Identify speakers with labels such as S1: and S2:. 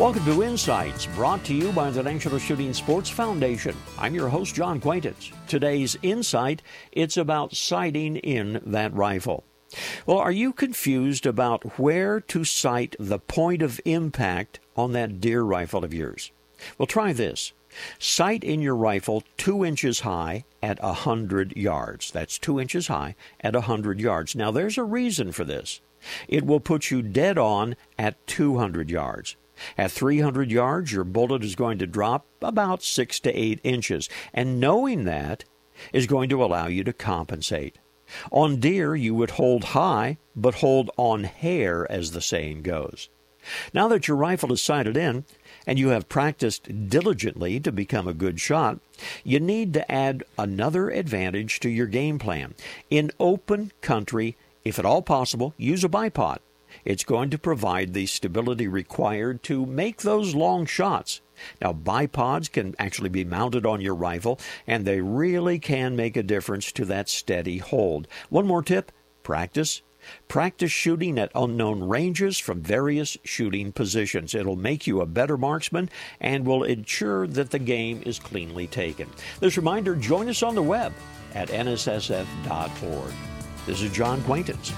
S1: Welcome to Insights, brought to you by the National Shooting Sports Foundation. I'm your host, John Quaintance. Today's Insight, it's about sighting in that rifle. Well, are you confused about where to sight the point of impact on that deer rifle of yours? Well, try this. Sight in your rifle two inches high at a hundred yards. That's two inches high at a hundred yards. Now, there's a reason for this. It will put you dead on at 200 yards. At 300 yards, your bullet is going to drop about 6 to 8 inches, and knowing that is going to allow you to compensate. On deer, you would hold high, but hold on hair, as the saying goes. Now that your rifle is sighted in, and you have practiced diligently to become a good shot, you need to add another advantage to your game plan. In open country, if at all possible, use a bipod. It's going to provide the stability required to make those long shots. Now, bipods can actually be mounted on your rifle, and they really can make a difference to that steady hold. One more tip practice. Practice shooting at unknown ranges from various shooting positions. It'll make you a better marksman and will ensure that the game is cleanly taken. This reminder join us on the web at nssf.org. This is John Quaintance.